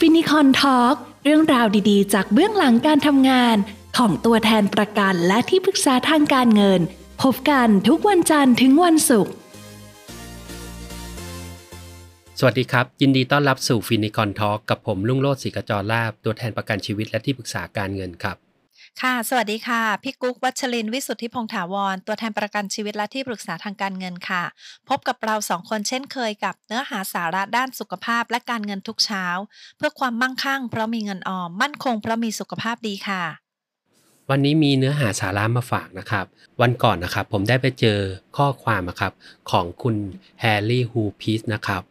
ฟินิคอนทอล์กเรื่องราวดีๆ จากเบื้องหลังการทำงาน ของตัวแทนประกันและที่ปรึกษาทางการเงิน พบกันทุกวันจันทร์ถึงวันศุกร์สวัสดีครับ ยินดีต้อนรับสู่ฟินิคอนทอล์กกับผมลุงโลดศิกจรลาบตัวแทนประกันชีวิตและที่ปรึกษาการเงินครับ ค่ะ สวัสดีค่ะ พี่กุ๊กวัชรินวิสุทธิพงษ์ถาวร ตัวแทนประกันชีวิตและที่ปรึกษาทางการเงินค่ะ พบกับเราสองคนเช่นเคยกับเนื้อหาสาระด้านสุขภาพและการเงินทุกเช้า เพื่อความมั่งคั่ง เพราะมีเงินออม มั่นคงเพราะมีสุขภาพดีค่ะ วันนี้มีเนื้อหาสาระมาฝากนะครับ วันก่อนนะครับ ผมได้ไปเจอข้อความอะครับของคุณแฮร์รี่ฮูพีสนะครับ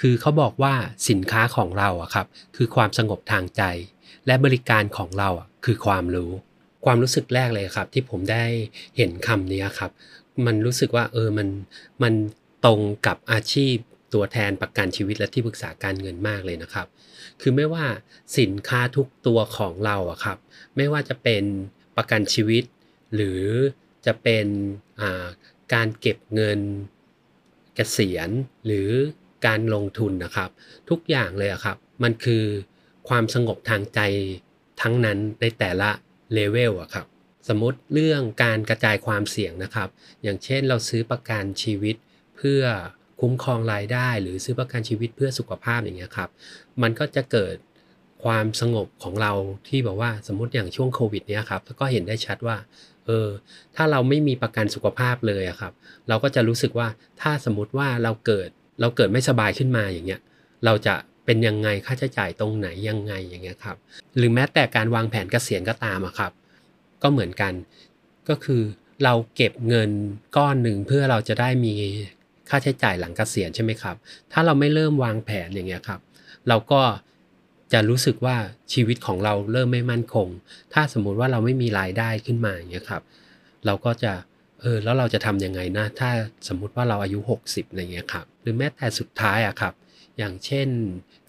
คือเขาบอกว่าสินค้าของเราอะครับคือความสงบทางใจ และบริการของเราอะ คือความรู้ ความรู้สึกแรกเลยครับ ที่ผมได้เห็นคำนี้ครับ มันรู้สึกว่าเออมันมันตรงกับอาชีพตัวแทนประกันชีวิตและที่ปรึกษาการเงินมากเลยนะครับ คือไม่ว่าสินค้าทุกตัวของเราอะครับ ไม่ว่าจะเป็นประกันชีวิต หรือจะเป็นการเก็บเงินเกษียณหรือการลงทุนนะครับ ทุกอย่างเลยอะครับ มันคือความสงบทางใจ ทั้งนั้นในแต่ละเลเวลอะครับ สมมติเรื่องการกระจายความเสี่ยงนะครับ อย่างเช่นเราซื้อประกันชีวิตเพื่อคุ้มครองรายได้หรือซื้อประกันชีวิตเพื่อสุขภาพอย่างเงี้ยครับ มันก็จะเกิดความสงบของเราที่แบบว่าสมมติอย่างช่วงโควิดเนี้ยครับก็เห็นได้ชัดว่าเออถ้าเราไม่มีประกันสุขภาพเลยอะครับ เราก็จะรู้สึกว่าถ้าสมมติว่าเราเกิดเราเกิดไม่สบายขึ้นมาอย่างเงี้ย เราจะ เป็นยังไงค่าใช้จ่ายตรงไหนยังไงอย่างเงี้ยครับ หรือแม้แต่การวางแผนเกษียณก็ตามอะครับ ก็เหมือนกันก็คือเราเก็บเงินก้อนหนึ่งเพื่อเราจะได้มีค่าใช้จ่ายหลังเกษียณใช่ไหมครับ ถ้าเราไม่เริ่มวางแผนอย่างเงี้ยครับ เราก็จะรู้สึกว่าชีวิตของเราเริ่มไม่มั่นคง ถ้าสมมุติว่าเราไม่มีรายได้ขึ้นมาอย่างเงี้ยครับ เราก็จะเออแล้วเราจะทำยังไงนะ ถ้าสมมุติว่าเราอายุ 60อะไรเงี้ยครับ หรือแม้แต่สุดท้ายอะครับ อย่างเช่น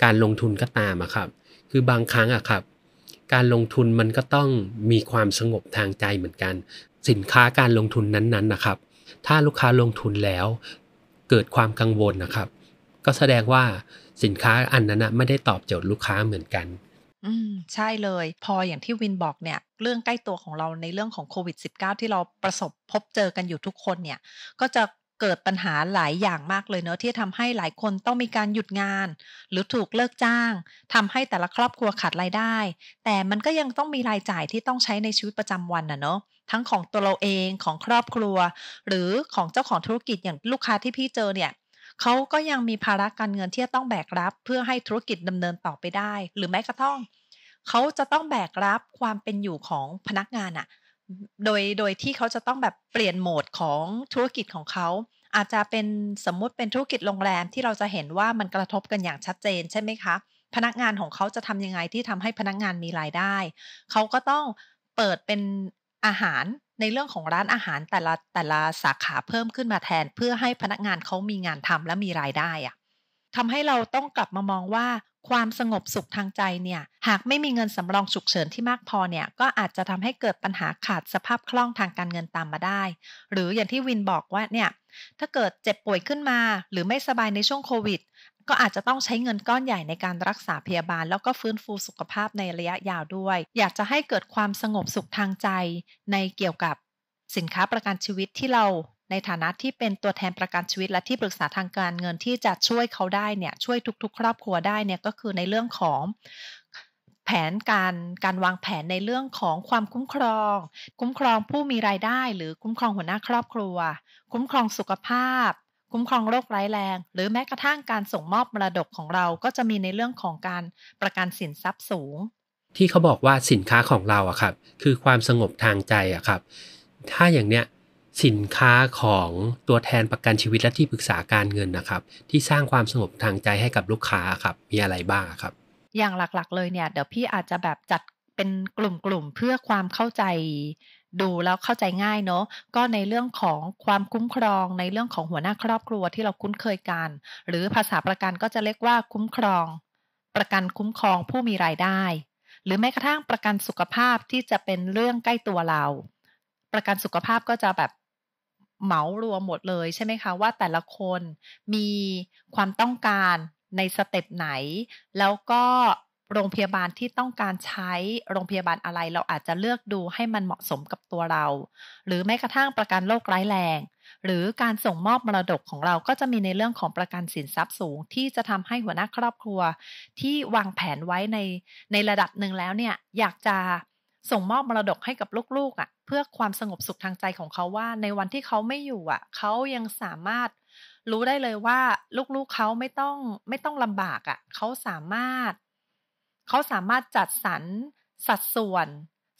การลงทุนก็ตามอะครับ คือบางครั้งอะครับ การลงทุนมันก็ต้องมีความสงบทางใจเหมือนกัน สินค้าการลงทุนนั้นๆนะครับ ถ้าลูกค้าลงทุนแล้วเกิดความกังวลนะครับ ก็แสดงว่าสินค้าอันนั้นนะไม่ได้ตอบโจทย์ลูกค้าเหมือนกันอืมใช่เลย พออย่างที่วินบอกเนี่ย เรื่องใกล้ตัวของเราในเรื่องของโควิด -19 ที่เราประสบพบเจอกันอยู่ทุกคนเนี่ย ก็จะ เกิดปัญหาหลายอย่างมากเลยเนอะที่ทำให้หลายคนต้องมีการหยุดงาน หรือถูกเลิกจ้างทำให้แต่ละครอบครัวขาดรายได้ แต่มันก็ยังต้องมีรายจ่ายที่ต้องใช้ในชีวิตประจำวันน่ะเนอะทั้งของตัวเราเองของครอบครัว หรือของเจ้าของธุรกิจอย่างลูกค้าที่พี่เจอเนี่ยเขาก็ยังมีภาระการเงินที่จะต้องแบกรับ เพื่อให้ธุรกิจดำเนินต่อไปได้ หรือแม้กระทั่งเขาจะต้องแบกรับความเป็นอยู่ของพนักงานอะ โดยโดยที่เขาจะต้องแบบเปลี่ยนโหมดของธุรกิจของเขาอาจจะเป็นสมมุติเป็นธุรกิจโรงแรมที่เราจะเห็นว่ามันกระทบกันอย่างชัดเจนใช่ไหมคะ พนักงานของเขาจะทำยังไงที่ทำให้พนักงานมีรายได้ เขาก็ต้องเปิดเป็นอาหารในเรื่องของร้านอาหารแต่ละแต่ละสาขาเพิ่มขึ้นมาแทน เพื่อให้พนักงานเขามีงานทำและมีรายได้อะทำให้เราต้องกลับมามองว่า ความสงบสุขทางใจเนี่ยหากไม่มีเงินสำรองฉุกเฉินที่มากพอเนี่ยก็อาจจะทำให้เกิดปัญหาขาดสภาพคล่องทางการเงินตามมาได้ หรืออย่างที่วินบอกว่าเนี่ยถ้าเกิดเจ็บป่วยขึ้นมา หรือไม่สบายในช่วงโควิด ก็อาจจะต้องใช้เงินก้อนใหญ่ในการรักษาพยาบาล แล้วก็ฟื้นฟูสุขภาพในระยะยาวด้วย อยากจะให้เกิดความสงบสุขทางใจในเกี่ยวกับสินค้าประกันชีวิตที่เรา ในฐานะที่เป็นตัวแทนประกันชีวิต และที่ปรึกษาทางการเงินที่จะช่วยเขาได้เนี่ยช่วยทุก ๆ ครอบครัวได้เนี่ยก็คือในเรื่องของแผนการการวางแผนในเรื่องของความคุ้มครอง คุ้มครองผู้มีรายได้ หรือคุ้มครองหัวหน้าครอบครัว คุ้มครองสุขภาพ คุ้มครองโรคร้ายแรง หรือแม้กระทั่งการส่งมอบมรดกของเราก็จะมีในเรื่องของการประกันสินทรัพย์สูง ที่เขาบอกว่าสินค้าของเราอะครับ คือความสงบทางใจอะครับ ถ้าอย่างเนี้ย สินค้าของตัวแทนประกันชีวิตและที่ปรึกษาการเงินนะครับ ที่สร้างความสงบทางใจให้กับลูกค้าครับ มีอะไรบ้างครับ อย่างหลักๆ เลยเนี่ย เดี๋ยวพี่อาจจะแบบจัดเป็นกลุ่มๆเพื่อความเข้าใจดูแล้วเข้าใจง่ายเนาะก็ในเรื่องของความคุ้มครองในเรื่องของหัวหน้าครอบครัวที่เราคุ้นเคยกัน หรือภาษาประกันก็จะเรียกว่าคุ้มครอง ประกันคุ้มครองผู้มีรายได้ หรือแม้กระทั่งประกันสุขภาพที่จะเป็นเรื่องใกล้ตัวเรา ประกันสุขภาพก็จะแบบ เหมารวมหมดเลยใช่ไหมคะว่าแต่ละคนมีความต้องการในสเต็ปไหน แล้วก็โรงพยาบาลที่ต้องการใช้โรงพยาบาลอะไร เราอาจจะเลือกดูให้มันเหมาะสมกับตัวเรา หรือแม้กระทั่งประกันโรคร้ายแรง หรือการส่งมอบมรดกของเราก็จะมีในเรื่องของประกันสินทรัพย์สูง ที่จะทำให้หัวหน้าครอบครัว ที่วางแผนไว้ในในระดับหนึ่งแล้วเนี่ยอยากจะ ส่งมอบมรดกให้กับลูกๆอะ่ะ เพื่อความสงบสุขทางใจของเขาว่า ในวันที่เขาไม่อยู่อะ เขายังสามารถรู้ได้เลยว่า ลูกๆเขาไม่ต้องไม่ต้องลำบากอะ่ะ เขาสามารถ เขาสามารถจัดสรรสัดส่วน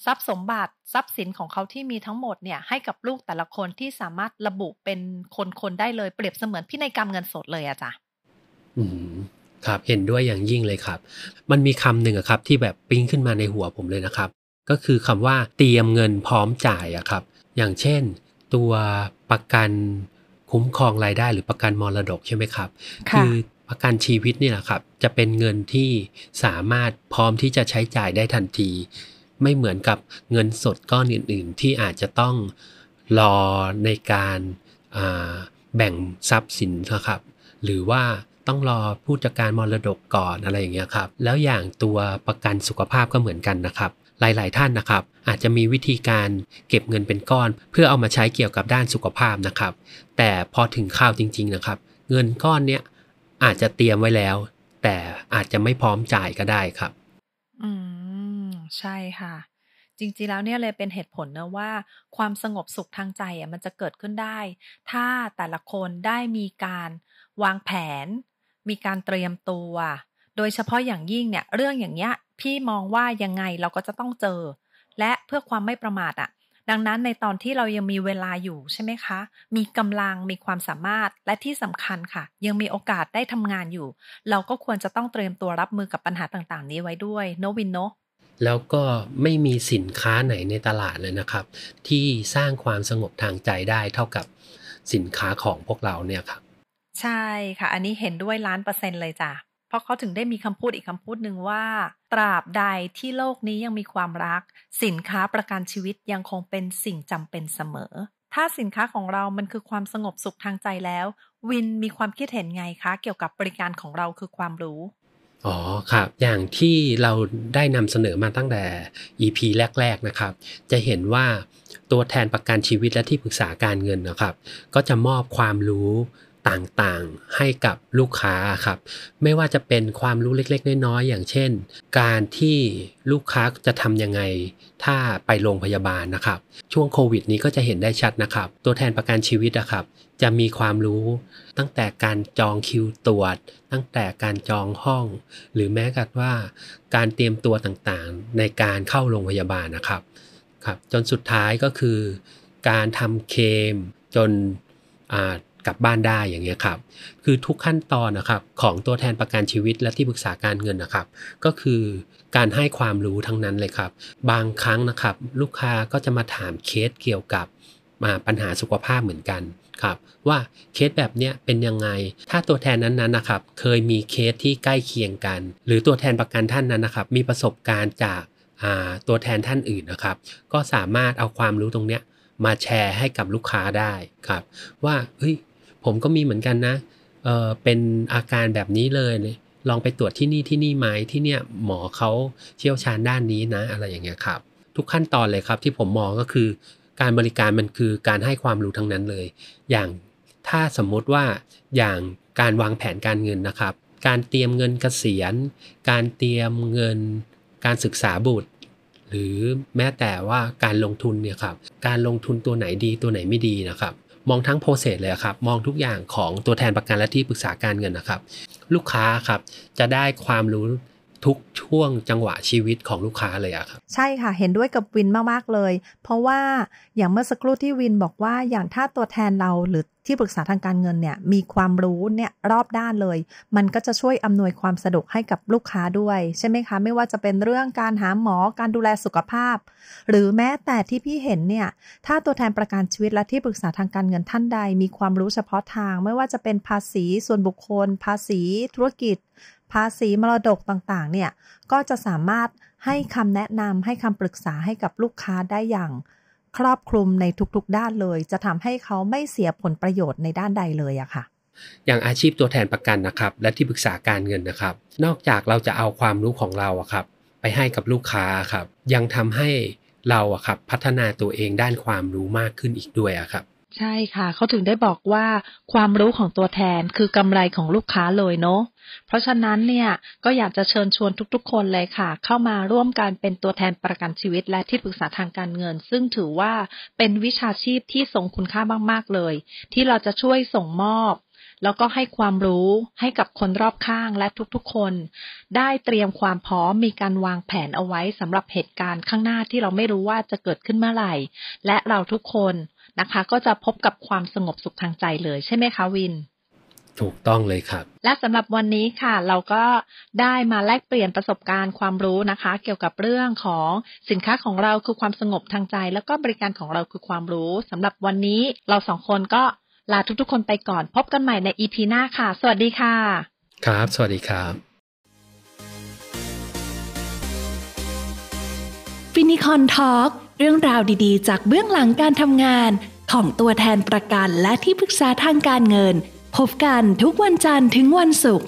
ทรัพย์สมบัติทรัพย์สินของเขาที่มีทั้งหมดเนี่ยให้กับลูกแต่ละคนที่สามารถระบุเป็นคนๆได้เลยเปรียบเสมือนพินัยกรรมเงินสดเลยอะจ้ะอืมครับ เห็นด้วยอย่างยิ่งเลยครับ มันมีคำหนึ่งอะครับ ที่แบบปิ้งขึ้นมาในหัวผมเลยนะครับ ก็คือคำว่าเตรียมเงินพร้อมจ่ายอะครับ อย่างเช่น ตัวประกันคุ้มครองรายได้หรือประกันมรดกใช่ไหมครับ คือประกันชีวิตนี่แหละครับ จะเป็นเงินที่สามารถพร้อมที่จะใช้จ่ายได้ทันที ไม่เหมือนกับเงินสดก้อนอื่น ๆ ที่อาจจะต้องรอในการแบ่งทรัพย์สินนะครับ หรือว่าต้องรอผู้จัดการมรดกก่อนอะไรอย่างเงี้ยครับ แล้วอย่างตัวประกันสุขภาพก็เหมือนกันนะครับ หลาย ๆ ท่านนะครับ อาจจะมีวิธีการเก็บเงินเป็นก้อน เพื่อเอามาใช้เกี่ยวกับด้านสุขภาพนะครับ แต่พอถึงข้าวจริง ๆ นะครับ เงินก้อนเนี้ยอาจจะเตรียมไว้แล้ว แต่อาจจะไม่พร้อมจ่ายก็ได้ครับ อืม ใช่ค่ะ จริง ๆ แล้วเนี่ยเลยเป็นเหตุผลนะว่า ความสงบสุขทางใจอะมันจะเกิดขึ้นได้ ถ้าแต่ละคนได้มีการวางแผน มีการเตรียมตัว โดยเฉพาะอย่างยิ่งเนี่ย เรื่องอย่างเงี้ย พี่มองว่ายังไงเราก็จะต้องเจอ และเพื่อความไม่ประมาทอะ ดังนั้นในตอนที่เรายังมีเวลาอยู่ใช่ไหมคะ มีกำลังมีความสามารถและที่สำคัญค่ะ ยังมีโอกาสได้ทำงานอยู่ เราก็ควรจะต้องเตรียมตัวรับมือกับปัญหาต่างๆ นี้ไว้ด้วยโนวินโนแล้วก็ไม่มีสินค้าไหนในตลาดเลยนะครับ ที่สร้างความสงบทางใจได้เท่ากับสินค้าของพวกเราเนี่ยครับ ใช่ค่ะ อันนี้เห็นด้วยล้านเปอร์เซ็นต์เลยจ้ะ เพราะเขาถึงได้มีคำพูดอีกคำพูดหนึ่งว่า ตราบใดที่โลกนี้ยังมีความรัก สินค้าประกันชีวิตยังคงเป็นสิ่งจำเป็นเสมอ ถ้าสินค้าของเรามันคือความสงบสุขทางใจแล้ว วินมีความคิดเห็นไงคะ เกี่ยวกับบริการของเราคือความรู้อ๋อครับ อย่างที่เราได้นำเสนอมาตั้งแต่ EP แรก ๆ นะครับ จะเห็นว่าตัวแทนประกันชีวิตและที่ปรึกษาการเงินนะครับ ก็จะมอบความรู้ ต่างๆ ให้กับลูกค้าครับ ไม่ว่าจะเป็นความรู้เล็กๆ น้อยๆ อย่างเช่น การที่ลูกค้าจะทำยังไง ถ้าไปโรงพยาบาลนะครับ ช่วงโควิดนี้ก็จะเห็นได้ชัดนะครับ ตัวแทนประกันชีวิตนะครับ จะมีความรู้ตั้งแต่การจองคิวตรวจ ตั้งแต่การจองห้อง หรือแม้กระทั่งว่า การเตรียมตัวต่างๆ ในการเข้าโรงพยาบาลนะครับครับ จนสุดท้ายก็คือ การทำเคลมจน กลับบ้านได้อย่างเงี้ยครับ คือทุกขั้นตอนนะครับของตัวแทนประกันชีวิตและที่ปรึกษาการเงินนะครับ ก็คือการให้ความรู้ทั้งนั้นเลยครับ บางครั้งนะครับ ลูกค้าก็จะมาถามเคสเกี่ยวกับมาปัญหาสุขภาพเหมือนกันครับ ว่าเคสแบบเนี้ยเป็นยังไง ถ้าตัวแทนนั้นๆนะครับ เคยมีเคสที่ใกล้เคียงกัน หรือตัวแทนประกันท่านนั้นนะครับ มีประสบการณ์จากตัวแทนท่านอื่นนะครับ ก็สามารถเอาความรู้ตรงเนี้ยมาแชร์ให้กับลูกค้าได้ครับ ว่าเฮ้ย ผมก็มีเหมือนกันนะเออเป็นอาการแบบนี้เลยลองไปตรวจที่นี่ที่นี่ไหมที่เนี่ยหมอเขาเชี่ยวชาญด้านนี้นะ อะไรอย่างเงี้ยครับ ทุกขั้นตอนเลยครับที่ผมมองก็คือ การบริการมันคือการให้ความรู้ทั้งนั้นเลย อย่างถ้าสมมุติว่าอย่างการวางแผนการเงินนะครับ การเตรียมเงินเกษียณ การเตรียมเงิน การศึกษาบุตร หรือแม้แต่ว่าการลงทุนเนี่ยครับการลงทุนตัวไหนดีตัวไหนไม่ดีนะครับ มองทั้งโปรเซสเลยครับ มองทุกอย่างของตัวแทนประกันและที่ปรึกษาการเงินนะครับ ลูกค้าครับจะได้ความรู้ ทุกช่วงจังหวะชีวิตของลูกค้าเลยอะครับ ใช่ค่ะเห็นด้วยกับวินมากๆเลย เพราะว่าอย่างเมื่อสักครู่ที่วินบอกว่าอย่างถ้าตัวแทนเราหรือที่ปรึกษาทางการเงินเนี่ยมีความรู้เนี่ยรอบด้านเลย มันก็จะช่วยอำนวยความสะดวกให้กับลูกค้าด้วย ใช่ไหมคะ ไม่ว่าจะเป็นเรื่องการหาหมอการดูแลสุขภาพ หรือแม้แต่ที่พี่เห็นเนี่ยถ้าตัวแทนประกันชีวิตและที่ปรึกษาทางการเงินท่านใด มีความรู้เฉพาะทาง ไม่ว่าจะเป็นภาษีส่วนบุคคล ภาษีธุรกิจ ภาษีมรดกต่างๆ เนี่ย ก็จะสามารถให้คำแนะนำให้คำปรึกษาให้กับลูกค้าได้อย่างครอบคลุมในทุกๆ ด้านเลย จะทำให้เขาไม่เสียผลประโยชน์ในด้านใดเลยอะค่ะ อย่างอาชีพตัวแทนประกันนะครับ และที่ปรึกษาการเงินนะครับ นอกจากเราจะเอาความรู้ของเราอะครับ ไปให้กับลูกค้าครับ ยังทำให้เราอะครับพัฒนาตัวเองด้านความรู้มากขึ้นอีกด้วยอะครับ ใช่ค่ะ เขาถึงได้บอกว่าความรู้ของตัวแทนคือกำไรของลูกค้าเลยเนาะเพราะฉะนั้นเนี่ยก็อยากจะเชิญชวนทุกๆ คนเลยค่ะ เข้ามาร่วมกันเป็นตัวแทนประกันชีวิต และที่ปรึกษาทางการเงิน ซึ่งถือว่าเป็นวิชาชีพที่ทรงคุณค่ามากๆเลย ที่เราจะช่วยส่งมอบ แล้วก็ให้ความรู้ให้กับคนรอบข้างและทุกๆคน ได้เตรียมความพร้อมมีการวางแผนเอาไว้สำหรับเหตุการณ์ข้างหน้าที่เราไม่รู้ว่าจะเกิดขึ้นเมื่อไหร่ และเราทุกคนนะคะ ก็จะพบกับความสงบสุขทางใจเลยใช่ไหมคะวินถูกต้องเลยครับ และสำหรับวันนี้ค่ะ เราก็ได้มาแลกเปลี่ยนประสบการณ์ความรู้นะคะ เกี่ยวกับเรื่องของสินค้าของเราคือความสงบทางใจ แล้วก็บริการของเราคือความรู้สำหรับวันนี้เราสองคนก็ ลาทุกๆคนไปก่อน พบกันใหม่ในอีพีหน้าค่ะ สวัสดีค่ะ ครับ สวัสดีครับ ฟินิคอนทอล์กเรื่องราวดีๆ จากเบื้องหลังการทำงานของตัวแทนประกันและที่ปรึกษาทางการเงิน พบกันทุกวันจันทร์ถึงวันศุกร์